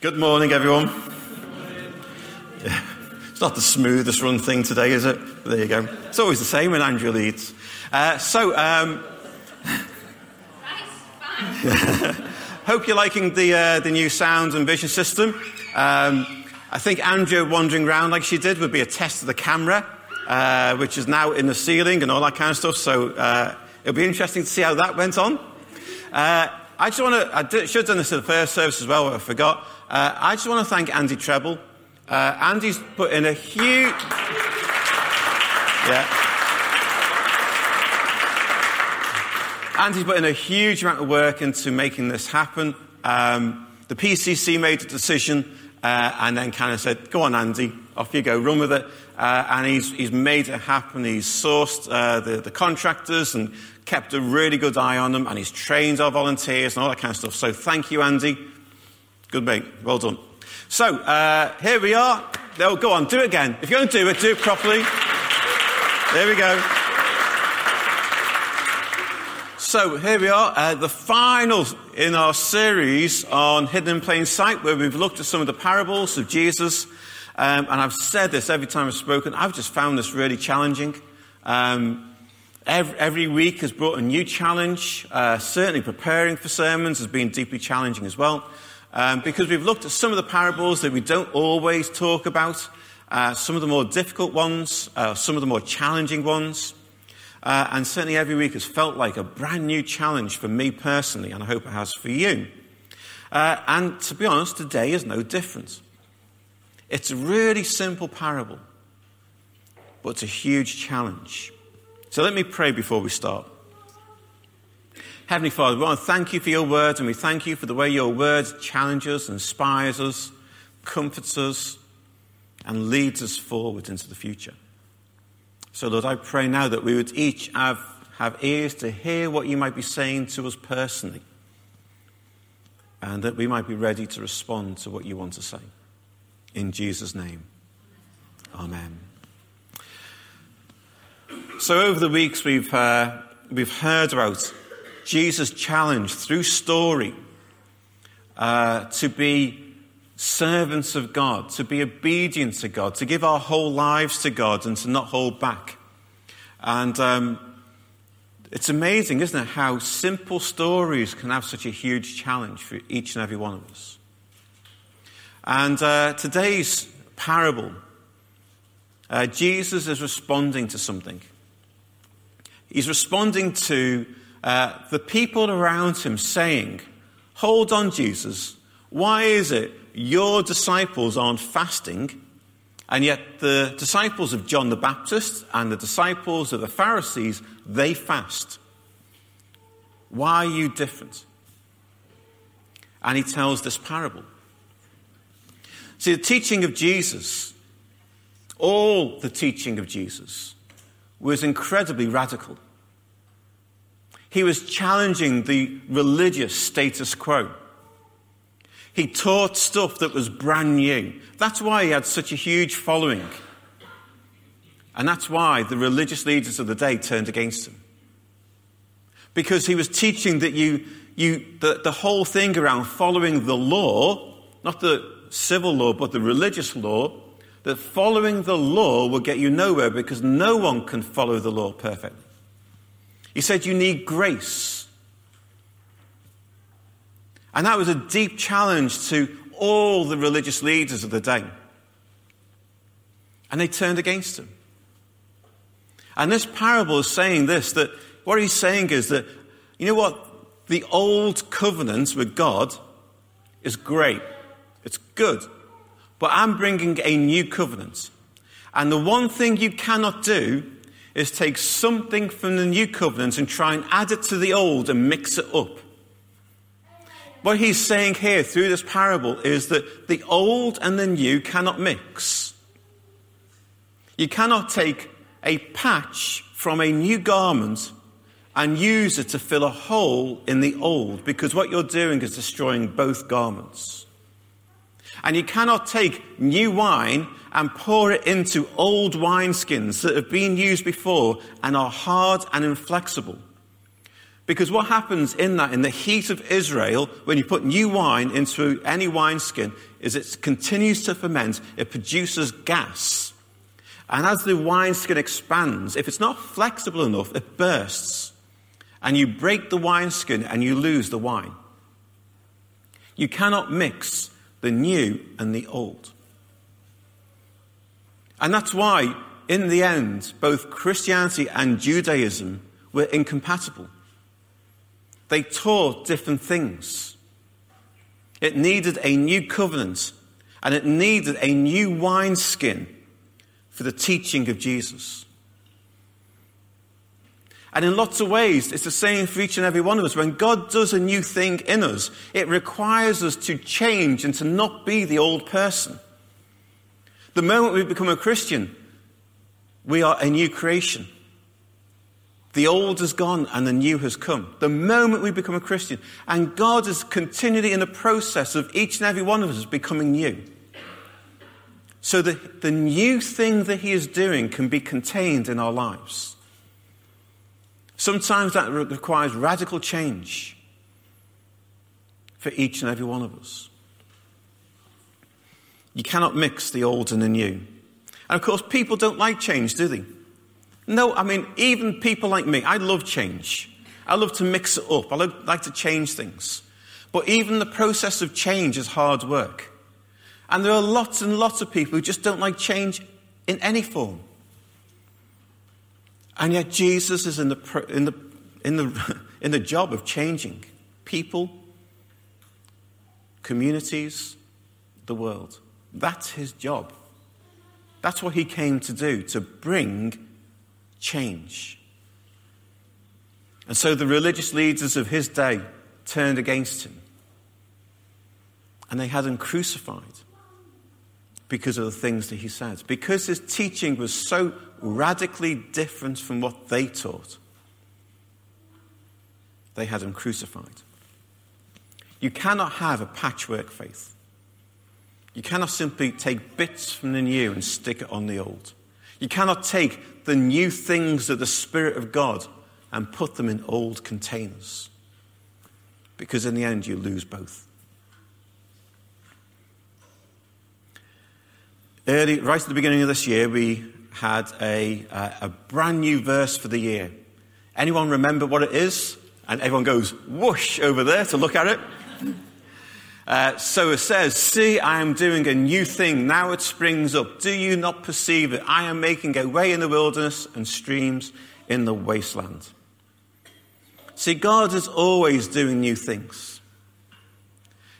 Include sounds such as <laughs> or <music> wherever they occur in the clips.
Good morning, everyone. Yeah. It's not the smoothest run thing today, is it? There you go. It's always the same when Andrew leads. Uh, so, um, <laughs> hope you're liking the, uh, the new sound and vision system. Um, I think Andrew wandering around like she did would be a test of the camera, uh, which is now in the ceiling and all that kind of stuff. So uh, it'll be interesting to see how that went on. Uh, I just want to, I did, should have done this at the first service as well, but I forgot. Uh, I just want to thank Andy Treble. Uh, Andy's put in a huge. Yeah. Andy's put in a huge amount of work into making this happen. Um, the PCC made a decision uh, and then kind of said, Go on, Andy, off you go, run with it. Uh, and he's, he's made it happen. He's sourced uh, the, the contractors and kept a really good eye on them, and he's trained our volunteers and all that kind of stuff. So thank you, Andy. Good mate. Well done. So, uh, here we are. Oh, go on, do it again. If you're going to do it, do it properly. There we go. So, here we are, uh, the final in our series on Hidden in Plain Sight, where we've looked at some of the parables of Jesus. Um, and I've said this every time I've spoken, I've just found this really challenging. Um, every, every, week has brought a new challenge. Uh, certainly, preparing for sermons has been deeply challenging as well um, because we've looked at some of the parables that we don't always talk about, uh, some of the more difficult ones, uh, some of the more challenging ones. Uh, and certainly every week has felt like a brand new challenge for me personally, and I hope it has for you. Uh, and to be honest, today is no different. It's a really simple parable, but it's a huge challenge. So let me pray before we start. Heavenly Father, we want to thank you for your words, and we thank you for the way your words challenges, inspires us, comforts us, and leads us forward into the future. So, Lord, I pray now that we would each have, have ears to hear what you might be saying to us personally, and that we might be ready to respond to what you want to say. In Jesus' name, Amen. So, over the weeks, we've, uh, we've heard about Jesus challenged through story uh, to be servants of God, to be obedient to God, to give our whole lives to God and to not hold back. And um, it's amazing, isn't it, how simple stories can have such a huge challenge for each and every one of us. And uh, today's parable, uh, Jesus is responding to something. He's responding to uh, the people around him saying, Hold on, Jesus, why is it your disciples aren't fasting, and yet the disciples of John the Baptist and the disciples of the Pharisees, they fast? Why are you different? And he tells this parable. See, the teaching of Jesus, all the teaching of Jesus, was incredibly radical. He was challenging the religious status quo. He taught stuff that was brand new. That's why he had such a huge following. And that's why the religious leaders of the day turned against him. Because he was teaching that you, you, the, the whole thing around following the law, not the civil law, but the religious law, that following the law will get you nowhere because no one can follow the law perfectly. He said you need grace. And that was a deep challenge to all the religious leaders of the day. And they turned against him. And this parable is saying this that what he's saying is that, you know what? The old covenant with God is great, it's good. But I'm bringing a new covenant. And the one thing you cannot do is take something from the new covenant and try and add it to the old and mix it up. What he's saying here through this parable is that the old and the new cannot mix. You cannot take a patch from a new garment and use it to fill a hole in the old because what you're doing is destroying both garments. And you cannot take new wine and pour it into old wineskins that have been used before and are hard and inflexible. Because what happens in that, in the heat of Israel, when you put new wine into any wineskin, is it continues to ferment, it produces gas. And as the wineskin expands, if it's not flexible enough, it bursts. And you break the wineskin and you lose the wine. You cannot mix the new and the old. And that's why, in the end, both Christianity and Judaism were incompatible. They taught different things. It needed a new covenant and it needed a new wineskin for the teaching of Jesus. And in lots of ways, it's the same for each and every one of us. When God does a new thing in us, it requires us to change and to not be the old person. The moment we become a Christian, we are a new creation. The old has gone and the new has come. The moment we become a Christian, and God is continually in the process of each and every one of us becoming new. So that the new thing that He is doing can be contained in our lives. Sometimes that requires radical change for each and every one of us. You cannot mix the old and the new. And of course, people don't like change, do they? No, I mean, even people like me, I love change. I love to mix it up. I like to change things. But even the process of change is hard work. And there are lots and lots of people who just don't like change in any form. And yet Jesus is in the, in the, in the, <laughs> in the job of changing people, communities, the world. That's his job. That's what he came to do, to bring change. And so the religious leaders of his day turned against him. And they had him crucified because of the things that he said. Because his teaching was so radically different from what they taught, they had him crucified. You cannot have a patchwork faith. You cannot simply take bits from the new and stick it on the old. You cannot take the new things of the Spirit of God and put them in old containers. Because in the end, you lose both. Early, right at the beginning of this year, we had a, uh, a brand new verse for the year. Anyone remember what it is? And everyone goes whoosh over there to look at it. Uh, so it says, See, I am doing a new thing. Now it springs up. Do you not perceive it? I am making a way in the wilderness and streams in the wasteland. See, God is always doing new things.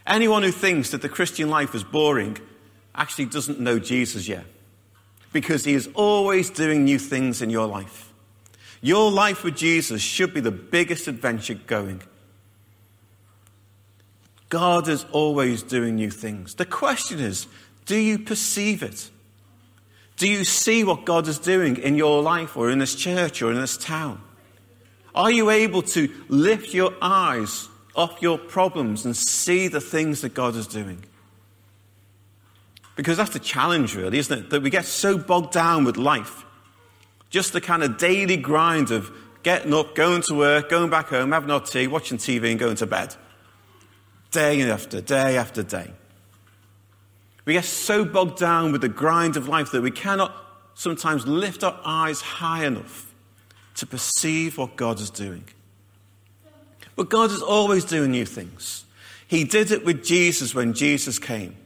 Anyone who thinks that the Christian life is boring actually doesn't know Jesus yet. Because he is always doing new things in your life. Your life with Jesus should be the biggest adventure going. God is always doing new things. The question is, do you perceive it? Do you see what God is doing in your life or in this church or in this town? Are you able to lift your eyes off your problems and see the things that God is doing? Because that's the challenge, really, isn't it? That we get so bogged down with life. Just the kind of daily grind of getting up, going to work, going back home, having our tea, watching TV, and going to bed day after day after day. We get so bogged down with the grind of life that we cannot sometimes lift our eyes high enough to perceive what God is doing. But God is always doing new things. He did it with Jesus when Jesus came.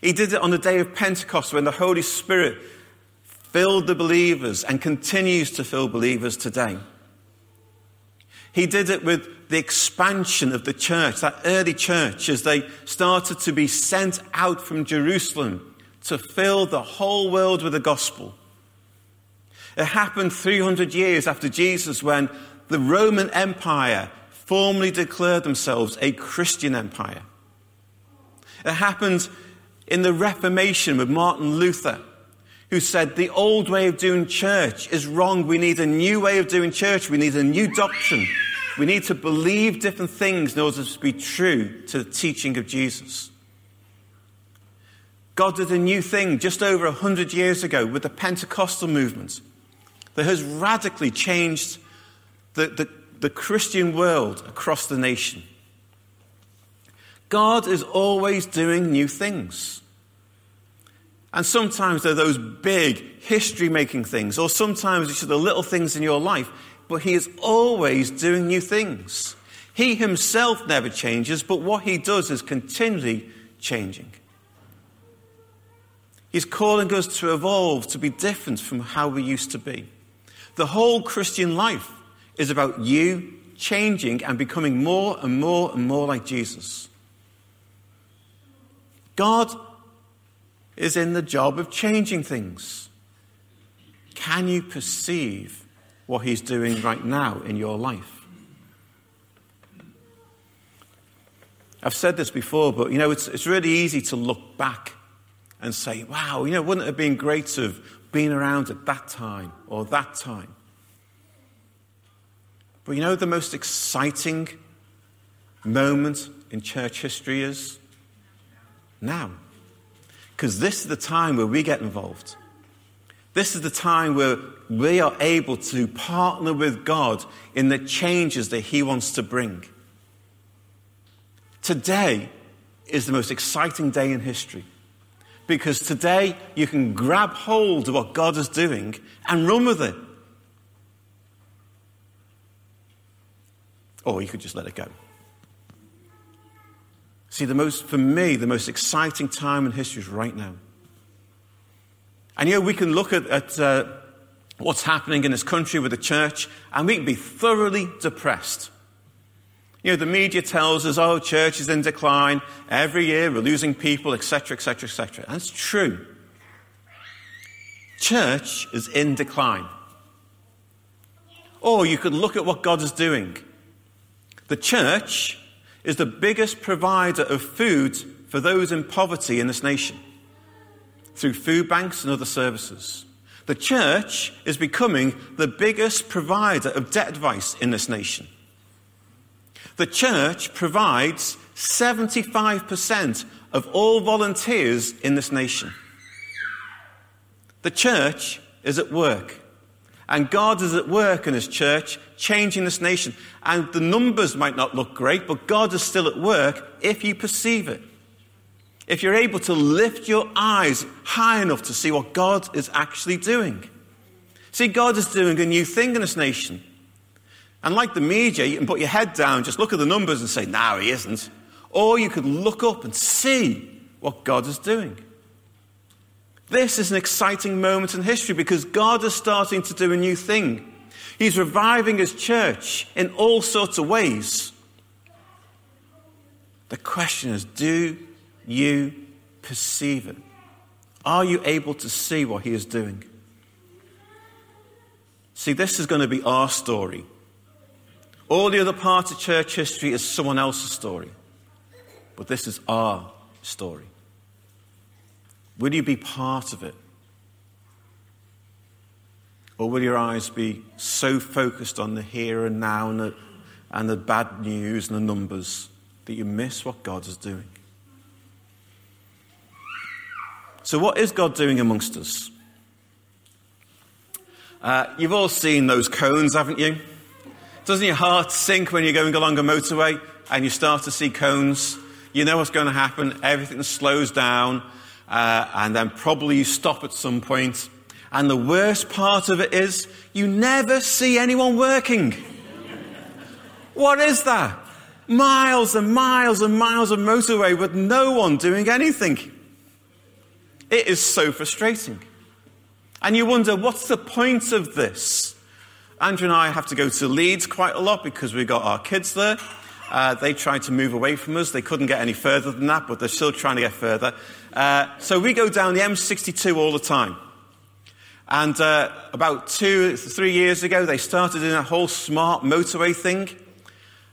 He did it on the day of Pentecost when the Holy Spirit filled the believers and continues to fill believers today. He did it with the expansion of the church, that early church, as they started to be sent out from Jerusalem to fill the whole world with the gospel. It happened 300 years after Jesus when the Roman Empire formally declared themselves a Christian empire. It happened in the Reformation with Martin Luther, who said the old way of doing church is wrong. We need a new way of doing church. We need a new doctrine. We need to believe different things in order to be true to the teaching of Jesus. God did a new thing just over 100 years ago with the Pentecostal movement that has radically changed the, the, the Christian world across the nation. God is always doing new things. And sometimes they're those big history making things, or sometimes it's the little things in your life, but He is always doing new things. He Himself never changes, but what He does is continually changing. He's calling us to evolve, to be different from how we used to be. The whole Christian life is about you changing and becoming more and more and more like Jesus. God is in the job of changing things. Can you perceive what He's doing right now in your life? I've said this before, but you know, it's, it's really easy to look back and say, wow, you know, wouldn't it have been great to have been around at that time or that time? But you know, the most exciting moment in church history is now. Because this is the time where we get involved. This is the time where we are able to partner with God in the changes that He wants to bring. Today is the most exciting day in history. Because today you can grab hold of what God is doing and run with it. Or you could just let it go. See, the most, for me, the most exciting time in history is right now. And you know, we can look at, at uh, what's happening in this country with the church, and we can be thoroughly depressed. You know, the media tells us, oh, church is in decline. Every year we're losing people, etc., etc., etc. That's true. Church is in decline. Or you could look at what God is doing. The church is the biggest provider of food for those in poverty in this nation through food banks and other services. The church is becoming the biggest provider of debt advice in this nation. The church provides 75% of all volunteers in this nation. The church is at work. And God is at work in His church, changing this nation. And the numbers might not look great, but God is still at work if you perceive it. If you're able to lift your eyes high enough to see what God is actually doing. See, God is doing a new thing in this nation. And like the media, you can put your head down, just look at the numbers and say, no, he isn't. Or you could look up and see what God is doing. This is an exciting moment in history because God is starting to do a new thing. He's reviving his church in all sorts of ways. The question is do you perceive it? Are you able to see what he is doing? See, this is going to be our story. All the other parts of church history is someone else's story. But this is our story. Will you be part of it? Or will your eyes be so focused on the here and now and the, and the bad news and the numbers that you miss what God is doing? So, what is God doing amongst us? Uh, you've all seen those cones, haven't you? Doesn't your heart sink when you're going along a motorway and you start to see cones? You know what's going to happen. Everything slows down, uh, and then probably you stop at some point. And the worst part of it is you never see anyone working. what is that? Miles and miles and miles of motorway with no one doing anything. It is so frustrating. And you wonder, what's the point of this? Andrew and I have to go to Leeds quite a lot because we've got our kids there. Uh, they tried to move away from us. They couldn't get any further than that, but they're still trying to get further. Uh, so we go down the M62 all the time. And uh, about two, three years ago, they started in a whole smart motorway thing.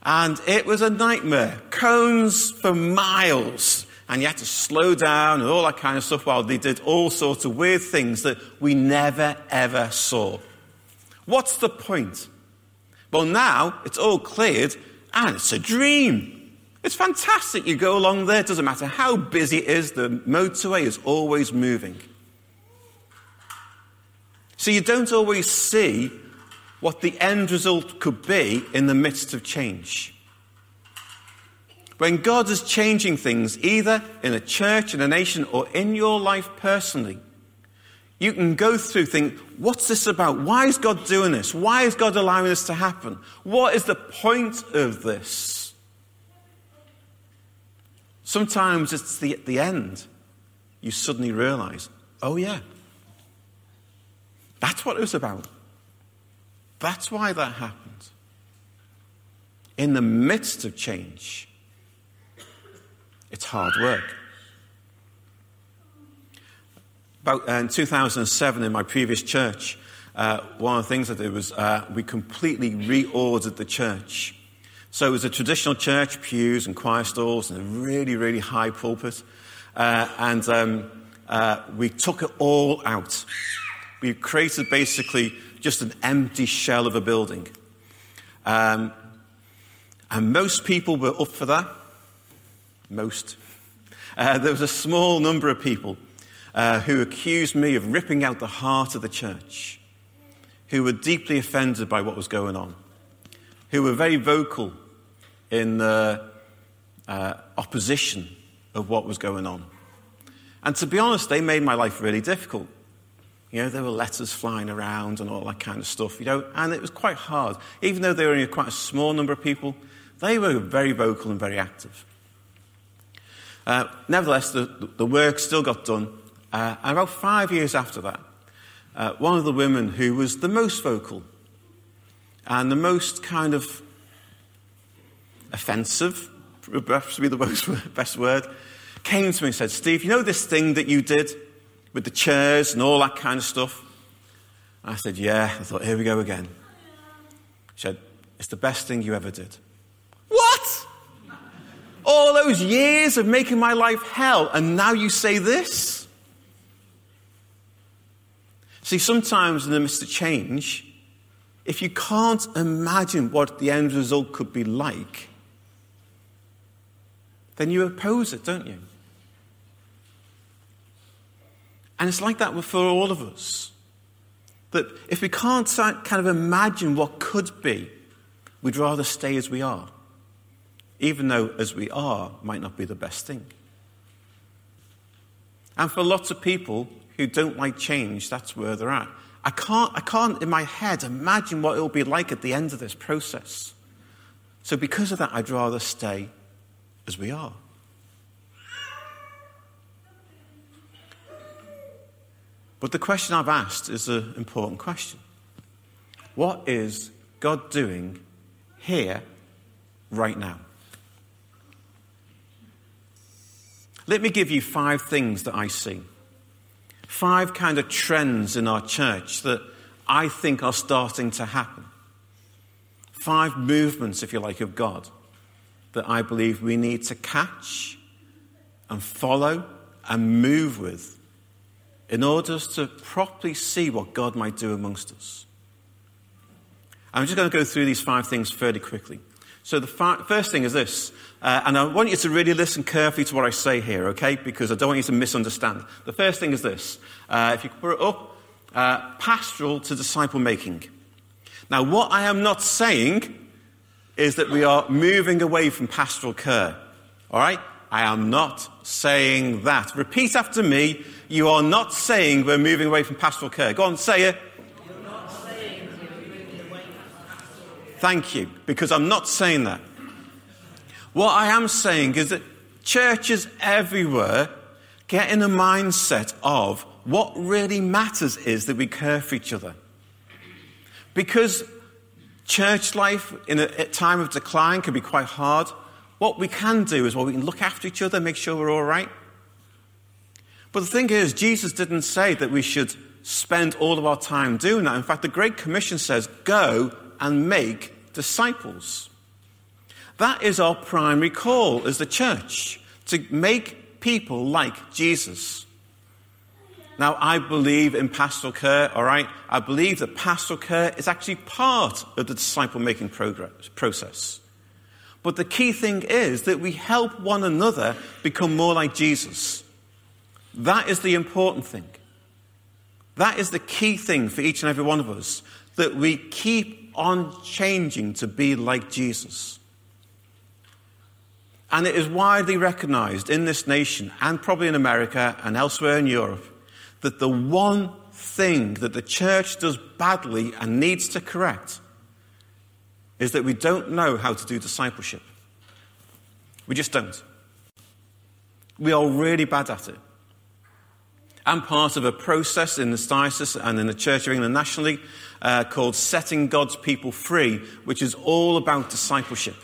And it was a nightmare. Cones for miles. And you had to slow down and all that kind of stuff while they did all sorts of weird things that we never, ever saw. What's the point? Well, now it's all cleared and it's a dream. It's fantastic. You go along there, it doesn't matter how busy it is, the motorway is always moving. So you don't always see what the end result could be in the midst of change. When God is changing things, either in a church, in a nation, or in your life personally, you can go through think, what's this about? Why is God doing this? Why is God allowing this to happen? What is the point of this? Sometimes it's the, at the end, you suddenly realize, oh yeah, that's what it was about. That's why that happened. In the midst of change, it's hard work. About uh, in 2007, in my previous church, uh, one of the things I did was uh, we completely reordered the church. So it was a traditional church, pews and choir stalls, and a really, really high pulpit. Uh, and um, uh, we took it all out. We created basically just an empty shell of a building. Um, and most people were up for that most. Uh, there was a small number of people uh, who accused me of ripping out the heart of the church, who were deeply offended by what was going on, who were very vocal in the uh, opposition of what was going on. And to be honest, they made my life really difficult. You know, there were letters flying around and all that kind of stuff, you know, and it was quite hard. Even though they were only quite a small number of people, they were very vocal and very active. Uh, nevertheless, the, the work still got done. Uh, and about five years after that, uh, one of the women who was the most vocal and the most kind of offensive, perhaps be the <laughs> most, best word, came to me and said, Steve, you know this thing that you did with the chairs and all that kind of stuff? I said, Yeah. I thought, here we go again. She said, It's the best thing you ever did. All those years of making my life hell, and now you say this? See, sometimes in the midst of change, if you can't imagine what the end result could be like, then you oppose it, don't you? And it's like that for all of us. That if we can't kind of imagine what could be, we'd rather stay as we are even though as we are might not be the best thing. And for lots of people who don't like change, that's where they're at. I can't, I can't in my head imagine what it will be like at the end of this process. So, because of that, I'd rather stay as we are. But the question I've asked is an important question What is God doing here, right now? Let me give you five things that I see. Five kind of trends in our church that I think are starting to happen. Five movements, if you like, of God that I believe we need to catch and follow and move with in order to properly see what God might do amongst us. I'm just going to go through these five things fairly quickly. So, the first thing is this uh, and I want you to really listen carefully to what I say here, okay? Because I don't want you to misunderstand. The first thing is this. Uh, if you put it up, uh, pastoral to disciple making. Now, what I am not saying is that we are moving away from pastoral care. All right? I am not saying that. Repeat after me. You are not saying we're moving away from pastoral care. Go on, say it. Thank you, because I'm not saying that. What I am saying is that churches everywhere get in a mindset of what really matters is that we care for each other. Because church life in a, a time of decline can be quite hard. What we can do is well, we can look after each other, make sure we're all right. But the thing is, Jesus didn't say that we should spend all of our time doing that. In fact, the Great Commission says, go and make disciples. That is our primary call as the church to make people like Jesus. Now, I believe in pastoral care, all right? I believe that pastoral care is actually part of the disciple making process. But the key thing is that we help one another become more like Jesus. That is the important thing. That is the key thing for each and every one of us that we keep on changing to be like Jesus. And it is widely recognized in this nation and probably in America and elsewhere in Europe that the one thing that the church does badly and needs to correct is that we don't know how to do discipleship. We just don't. We are really bad at it. I'm part of a process in the diocese and in the Church of England nationally uh, called Setting God's People Free, which is all about discipleship,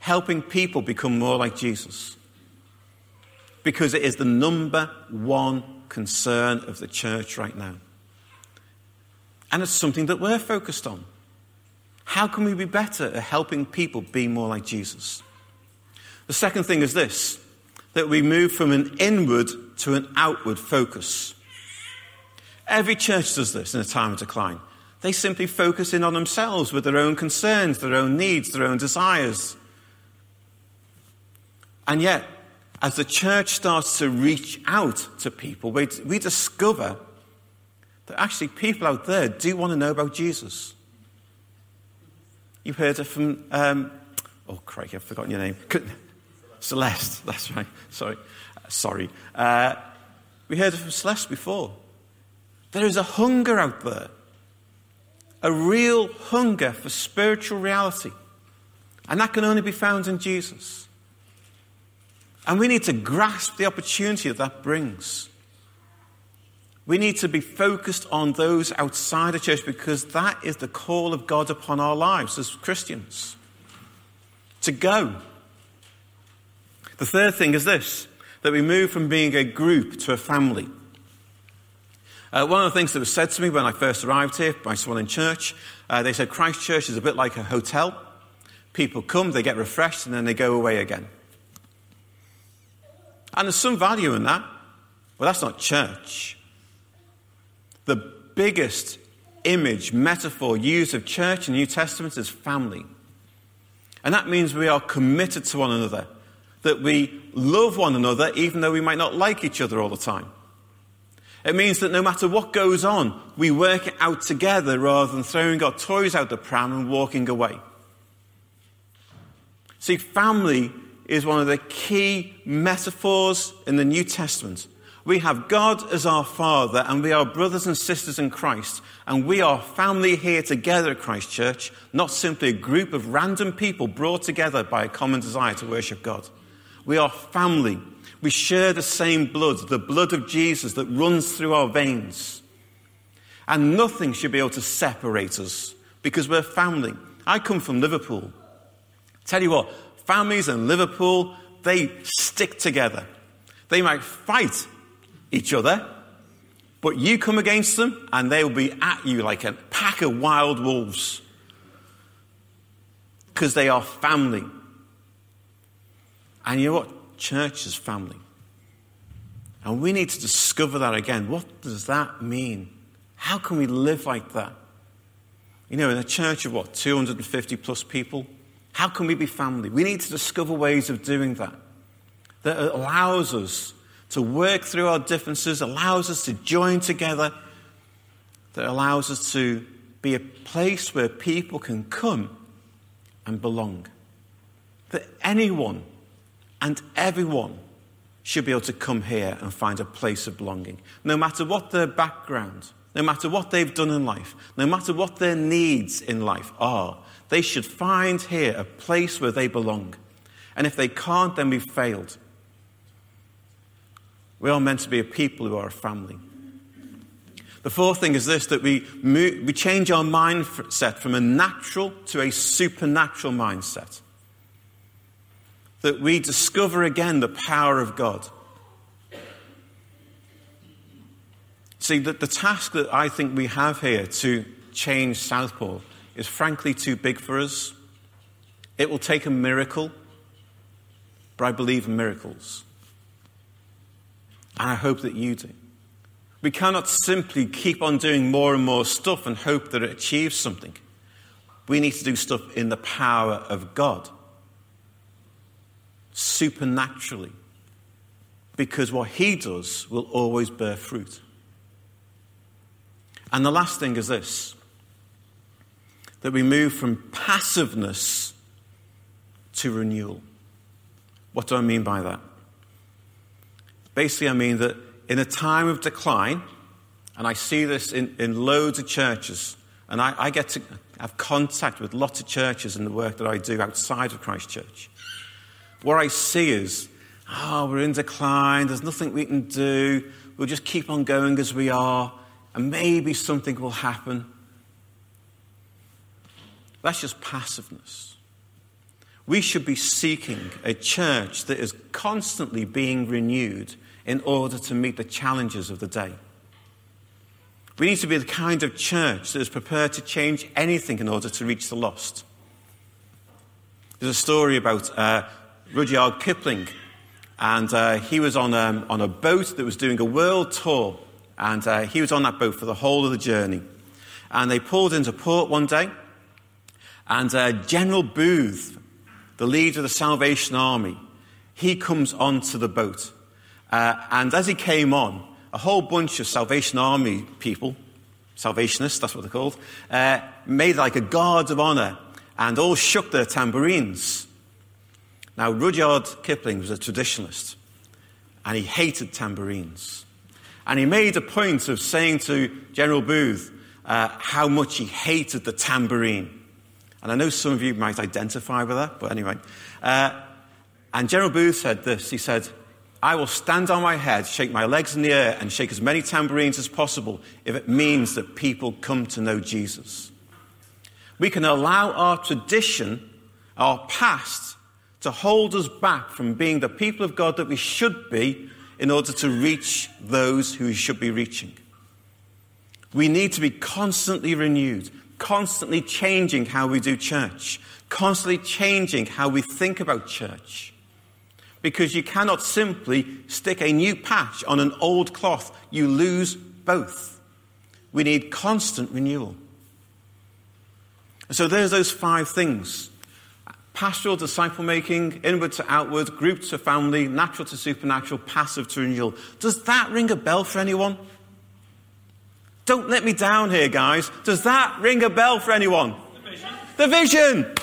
helping people become more like Jesus. Because it is the number one concern of the church right now. And it's something that we're focused on. How can we be better at helping people be more like Jesus? The second thing is this that we move from an inward to an outward focus. Every church does this in a time of decline. They simply focus in on themselves with their own concerns, their own needs, their own desires. And yet, as the church starts to reach out to people, we, we discover that actually people out there do want to know about Jesus. You've heard it from, um, oh, Craig, I've forgotten your name. Celeste, <laughs> that's right. Sorry. Uh, sorry. Uh, we heard from Celeste before. There is a hunger out there, a real hunger for spiritual reality. And that can only be found in Jesus. And we need to grasp the opportunity that that brings. We need to be focused on those outside the church because that is the call of God upon our lives as Christians. To go. The third thing is this that we move from being a group to a family. Uh, one of the things that was said to me when I first arrived here by someone in church, uh, they said Christ Church is a bit like a hotel. People come, they get refreshed, and then they go away again. And there's some value in that. Well, that's not church. The biggest image, metaphor used of church in the New Testament is family. And that means we are committed to one another, that we love one another even though we might not like each other all the time. It means that no matter what goes on, we work it out together rather than throwing our toys out the pram and walking away. See, family is one of the key metaphors in the New Testament we have God as our Father, and we are brothers and sisters in Christ, and we are family here together at Christ Church, not simply a group of random people brought together by a common desire to worship God. We are family. We share the same blood, the blood of Jesus that runs through our veins. And nothing should be able to separate us because we're family. I come from Liverpool. Tell you what, families in Liverpool, they stick together. They might fight each other, but you come against them and they will be at you like a pack of wild wolves because they are family. And you know what? Church is family. And we need to discover that again. What does that mean? How can we live like that? You know, in a church of what, 250 plus people? How can we be family? We need to discover ways of doing that that allows us to work through our differences, allows us to join together, that allows us to be a place where people can come and belong. That anyone and everyone should be able to come here and find a place of belonging, no matter what their background, no matter what they've done in life, no matter what their needs in life are. They should find here a place where they belong. And if they can't, then we've failed. We are meant to be a people who are a family. The fourth thing is this that we, move, we change our mindset from a natural to a supernatural mindset. That we discover again the power of God. See, the, the task that I think we have here to change Southport is frankly too big for us. It will take a miracle, but I believe in miracles. And I hope that you do. We cannot simply keep on doing more and more stuff and hope that it achieves something. We need to do stuff in the power of God, supernaturally, because what He does will always bear fruit. And the last thing is this that we move from passiveness to renewal. What do I mean by that? Basically, I mean that in a time of decline, and I see this in, in loads of churches, and I, I get to have contact with lots of churches in the work that I do outside of Christ Church. What I see is, oh, we're in decline, there's nothing we can do, we'll just keep on going as we are, and maybe something will happen. That's just passiveness. We should be seeking a church that is constantly being renewed in order to meet the challenges of the day. We need to be the kind of church that is prepared to change anything in order to reach the lost. There's a story about uh, Rudyard Kipling, and uh, he was on, um, on a boat that was doing a world tour, and uh, he was on that boat for the whole of the journey. And they pulled into port one day, and uh, General Booth, the leader of the Salvation Army, he comes onto the boat. Uh, and as he came on, a whole bunch of Salvation Army people, Salvationists, that's what they're called, uh, made like a guard of honor and all shook their tambourines. Now, Rudyard Kipling was a traditionalist and he hated tambourines. And he made a point of saying to General Booth uh, how much he hated the tambourine. And I know some of you might identify with that, but anyway. Uh, and General Booth said this He said, I will stand on my head, shake my legs in the air, and shake as many tambourines as possible if it means that people come to know Jesus. We can allow our tradition, our past, to hold us back from being the people of God that we should be in order to reach those who we should be reaching. We need to be constantly renewed, constantly changing how we do church, constantly changing how we think about church because you cannot simply stick a new patch on an old cloth. You lose both. We need constant renewal. So there's those five things. Pastoral disciple making, inward to outward, group to family, natural to supernatural, passive to renewal. Does that ring a bell for anyone? Don't let me down here, guys. Does that ring a bell for anyone? The vision. The vision.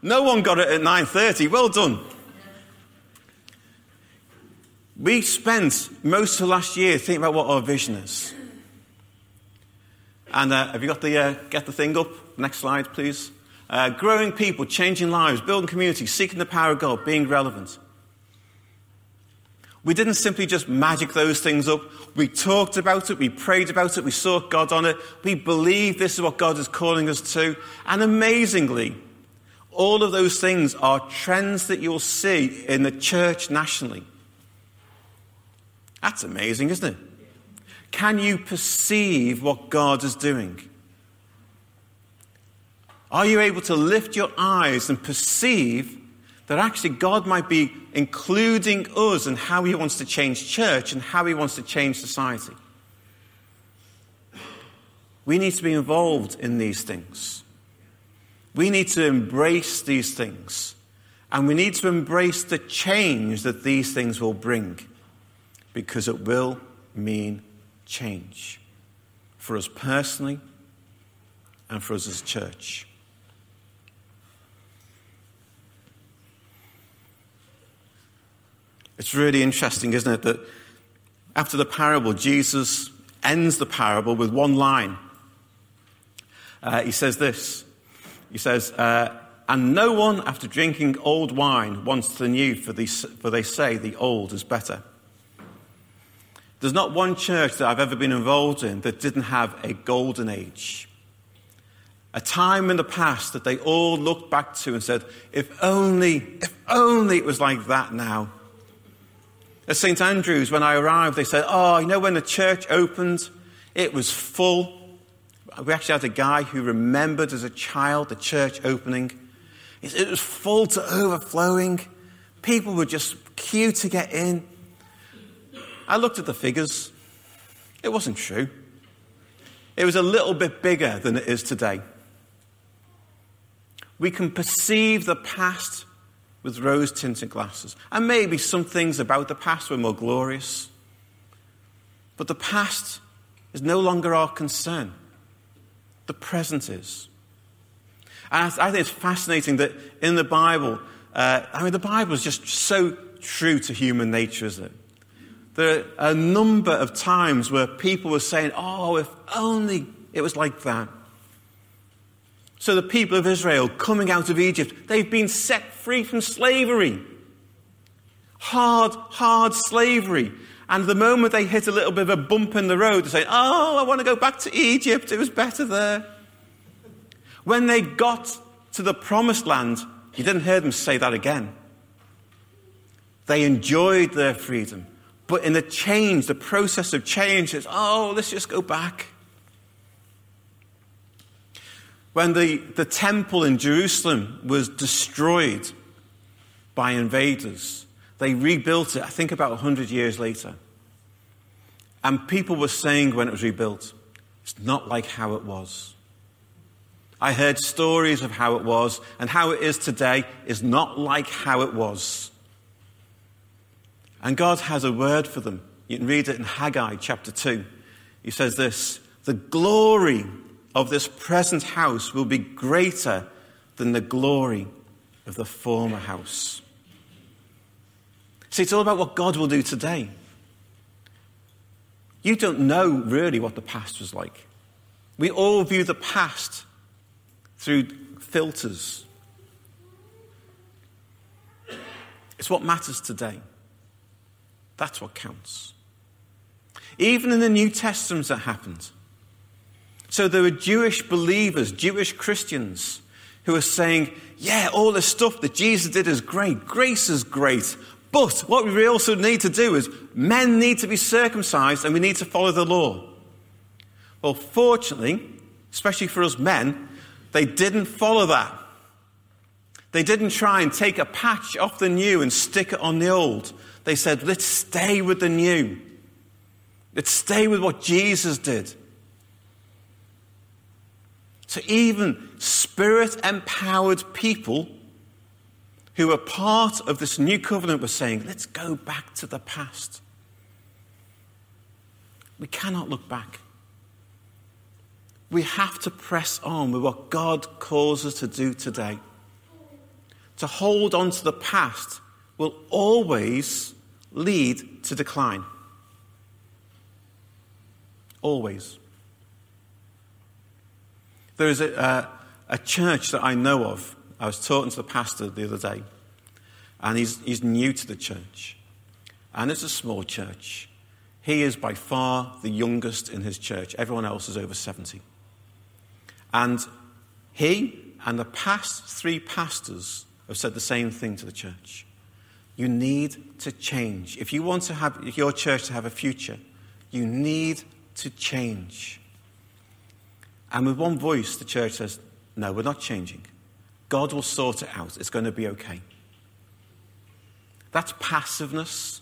No one got it at 9:30. Well done. We spent most of last year thinking about what our vision is. And uh, have you got the, uh, get the thing up? Next slide, please. Uh, growing people, changing lives, building communities, seeking the power of God, being relevant. We didn't simply just magic those things up. We talked about it, we prayed about it, we sought God on it. We believe this is what God is calling us to. And amazingly, all of those things are trends that you'll see in the church nationally. That's amazing, isn't it? Can you perceive what God is doing? Are you able to lift your eyes and perceive that actually God might be including us in how He wants to change church and how He wants to change society? We need to be involved in these things. We need to embrace these things. And we need to embrace the change that these things will bring because it will mean change for us personally and for us as church. It's really interesting, isn't it, that after the parable, Jesus ends the parable with one line. Uh, he says this He says, uh, And no one, after drinking old wine, wants the new, for, for they say the old is better. There's not one church that I've ever been involved in that didn't have a golden age. A time in the past that they all looked back to and said, if only, if only it was like that now. At St. Andrews, when I arrived, they said, Oh, you know, when the church opened, it was full. We actually had a guy who remembered as a child the church opening. It was full to overflowing. People were just queued to get in. I looked at the figures. It wasn't true. It was a little bit bigger than it is today. We can perceive the past with rose tinted glasses. And maybe some things about the past were more glorious. But the past is no longer our concern. The present is. And I, think it's fascinating that in the Bible, uh, I mean, the Bible is just so true to human nature, isn't it? There are a number of times where people were saying, oh, if only it was like that. So the people of Israel coming out of Egypt, they've been set free from slavery. Hard, hard slavery. And the moment they hit a little bit of a bump in the road, they say, Oh, I want to go back to Egypt. It was better there. When they got to the promised land, you didn't hear them say that again. They enjoyed their freedom. But in the change, the process of change is, oh, let's just go back. When the, the temple in Jerusalem was destroyed by invaders, they rebuilt it, I think about 100 years later. And people were saying when it was rebuilt, it's not like how it was. I heard stories of how it was, and how it is today is not like how it was. And God has a word for them. You can read it in Haggai chapter 2. He says this The glory of this present house will be greater than the glory of the former house. See, it's all about what God will do today. You don't know really what the past was like. We all view the past through filters. It's what matters today. That's what counts. Even in the New Testament, that happened. So there were Jewish believers, Jewish Christians, who were saying, yeah, all the stuff that Jesus did is great. Grace is great. But what we also need to do is men need to be circumcised and we need to follow the law. Well, fortunately, especially for us men, they didn't follow that. They didn't try and take a patch off the new and stick it on the old. They said, let's stay with the new. Let's stay with what Jesus did. So even spirit empowered people who are part of this new covenant were saying, let's go back to the past. We cannot look back. We have to press on with what God calls us to do today. To hold on to the past will always lead to decline. Always. There is a, uh, a church that I know of. I was talking to the pastor the other day, and he's, he's new to the church. And it's a small church. He is by far the youngest in his church. Everyone else is over 70. And he and the past three pastors have said the same thing to the church. You need to change. If you want to have your church to have a future, you need to change. And with one voice, the church says, No, we're not changing. God will sort it out. It's going to be okay. That's passiveness.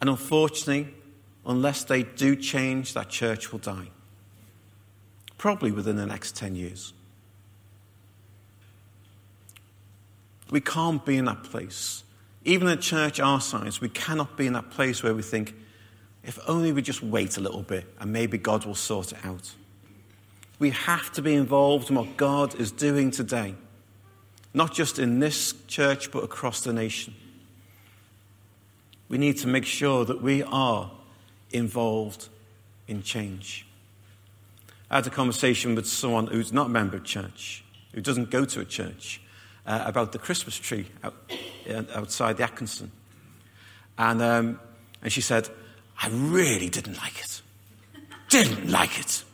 And unfortunately, unless they do change, that church will die. Probably within the next 10 years. We can't be in that place. Even in a church our size, we cannot be in that place where we think, if only we just wait a little bit and maybe God will sort it out. We have to be involved in what God is doing today, not just in this church, but across the nation. We need to make sure that we are involved in change. I had a conversation with someone who's not a member of church, who doesn't go to a church, uh, about the Christmas tree out, uh, outside the Atkinson. And, um, and she said, I really didn't like it. Didn't like it.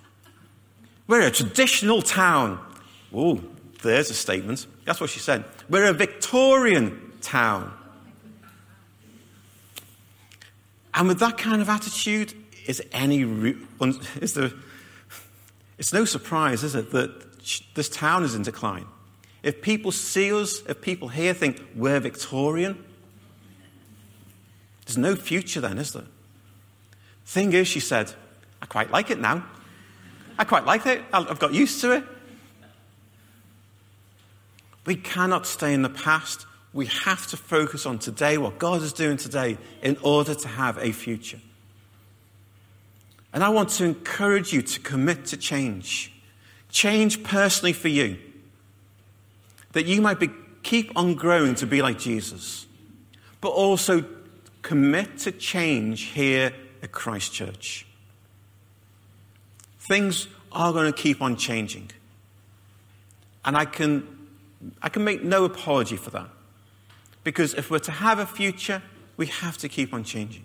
We're a traditional town. Oh, there's a statement. That's what she said. We're a Victorian town. And with that kind of attitude, is any is there? It's no surprise, is it, that this town is in decline. If people see us, if people here think we're Victorian, there's no future then, is there? Thing is, she said, I quite like it now. I quite like it. I've got used to it. We cannot stay in the past. We have to focus on today, what God is doing today, in order to have a future. And I want to encourage you to commit to change. Change personally for you. That you might be, keep on growing to be like Jesus. But also commit to change here at Christchurch. Things are going to keep on changing. And I can, I can make no apology for that. Because if we're to have a future, we have to keep on changing.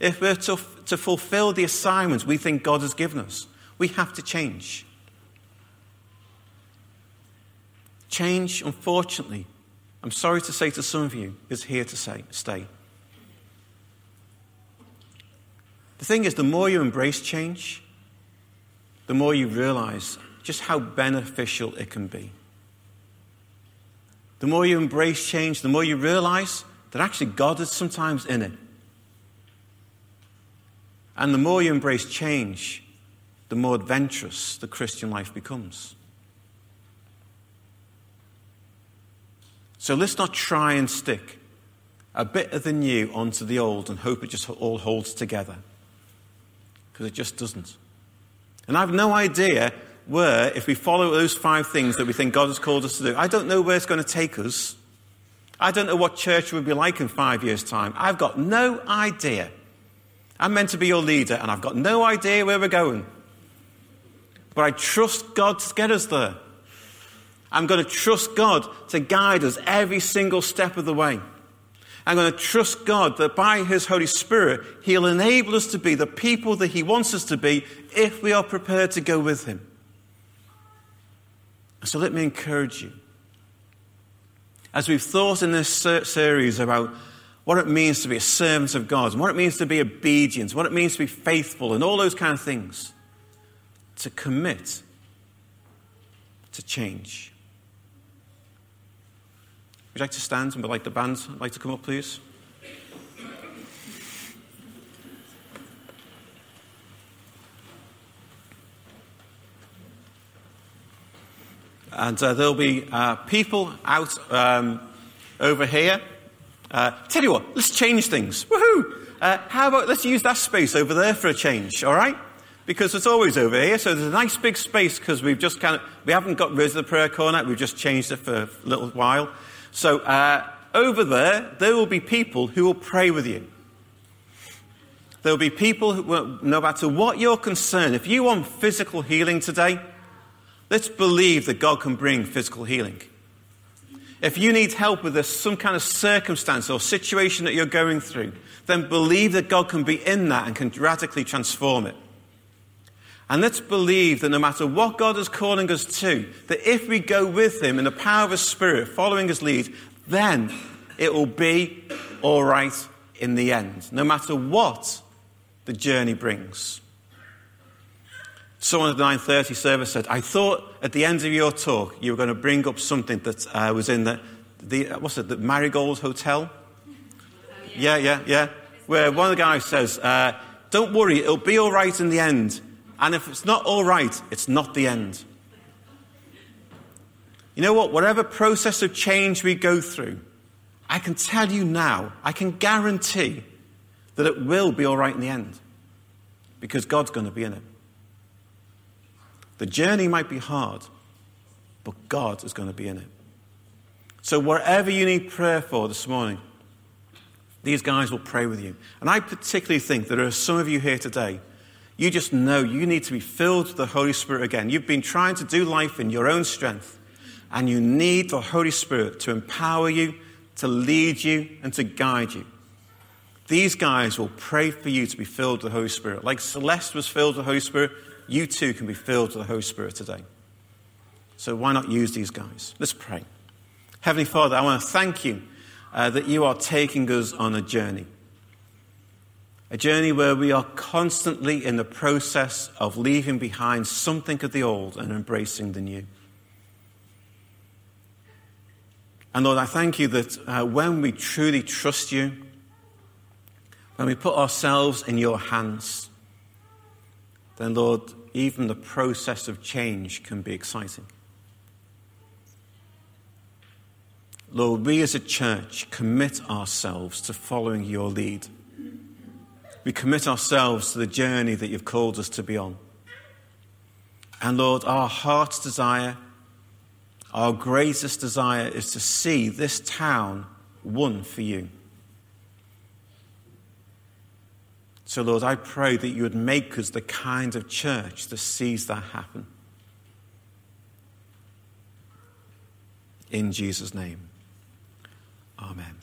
If we're to, to fulfill the assignments we think God has given us, we have to change. Change, unfortunately, I'm sorry to say to some of you, is here to say, stay. The thing is, the more you embrace change, the more you realize just how beneficial it can be. The more you embrace change, the more you realize that actually God is sometimes in it. And the more you embrace change, the more adventurous the Christian life becomes. So let's not try and stick a bit of the new onto the old and hope it just all holds together. Because it just doesn't. And I have no idea where, if we follow those five things that we think God has called us to do, I don't know where it's going to take us. I don't know what church will be like in five years' time. I've got no idea. I'm meant to be your leader, and I've got no idea where we're going. But I trust God to get us there. I'm going to trust God to guide us every single step of the way. I'm going to trust God that by His Holy Spirit, He'll enable us to be the people that He wants us to be if we are prepared to go with Him. So let me encourage you. As we've thought in this series about what it means to be a servant of God, and what it means to be obedient, what it means to be faithful, and all those kind of things, to commit to change. Would you like to stand and would like the band like to come up, please? And uh, there'll be uh, people out um, over here. Uh, tell you what, let's change things. Woohoo! Uh, how about let's use that space over there for a change, all right? Because it's always over here, so there's a nice big space because we've just kind of, we haven't got rid of the prayer corner, we've just changed it for a little while. So uh, over there, there will be people who will pray with you. There will be people who, will, no matter what your concern, if you want physical healing today, Let's believe that God can bring physical healing. If you need help with this, some kind of circumstance or situation that you're going through, then believe that God can be in that and can radically transform it. And let's believe that no matter what God is calling us to, that if we go with Him in the power of His Spirit, following His lead, then it will be all right in the end, no matter what the journey brings. Someone at the 9.30 service said, I thought at the end of your talk you were going to bring up something that uh, was in the, the, what's it, the Marigold Hotel? Yeah, yeah, yeah. Where one of the guys says, uh, don't worry, it'll be all right in the end. And if it's not all right, it's not the end. You know what? Whatever process of change we go through, I can tell you now, I can guarantee that it will be all right in the end. Because God's going to be in it. The journey might be hard, but God is going to be in it. So, whatever you need prayer for this morning, these guys will pray with you. And I particularly think there are some of you here today, you just know you need to be filled with the Holy Spirit again. You've been trying to do life in your own strength, and you need the Holy Spirit to empower you, to lead you, and to guide you. These guys will pray for you to be filled with the Holy Spirit. Like Celeste was filled with the Holy Spirit, you too can be filled with the Holy Spirit today. So why not use these guys? Let's pray. Heavenly Father, I want to thank you uh, that you are taking us on a journey. A journey where we are constantly in the process of leaving behind something of the old and embracing the new. And Lord, I thank you that uh, when we truly trust you, when we put ourselves in your hands, then Lord, even the process of change can be exciting. Lord, we as a church commit ourselves to following your lead. We commit ourselves to the journey that you've called us to be on. And Lord, our heart's desire, our greatest desire is to see this town won for you. So, Lord, I pray that you would make us the kind of church that sees that happen. In Jesus' name, amen.